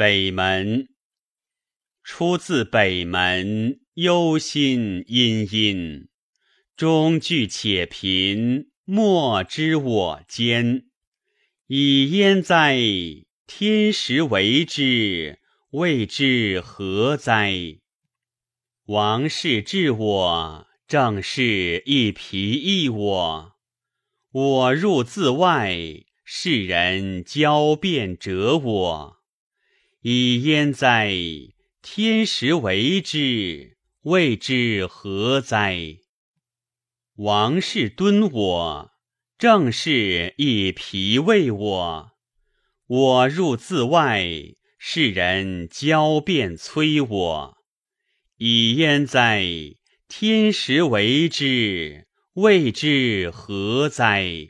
北门，出自北门，忧心殷殷。终惧且贫，莫知我艰。以焉哉？天时为之，未知何哉？王室治我，正是一疲役我。我入自外，世人交辩折我。以焉哉？天时为之，谓之何哉？王室敦我，正是以疲为我。我入自外，世人交辩催我。以焉哉？天时为之，谓之何哉？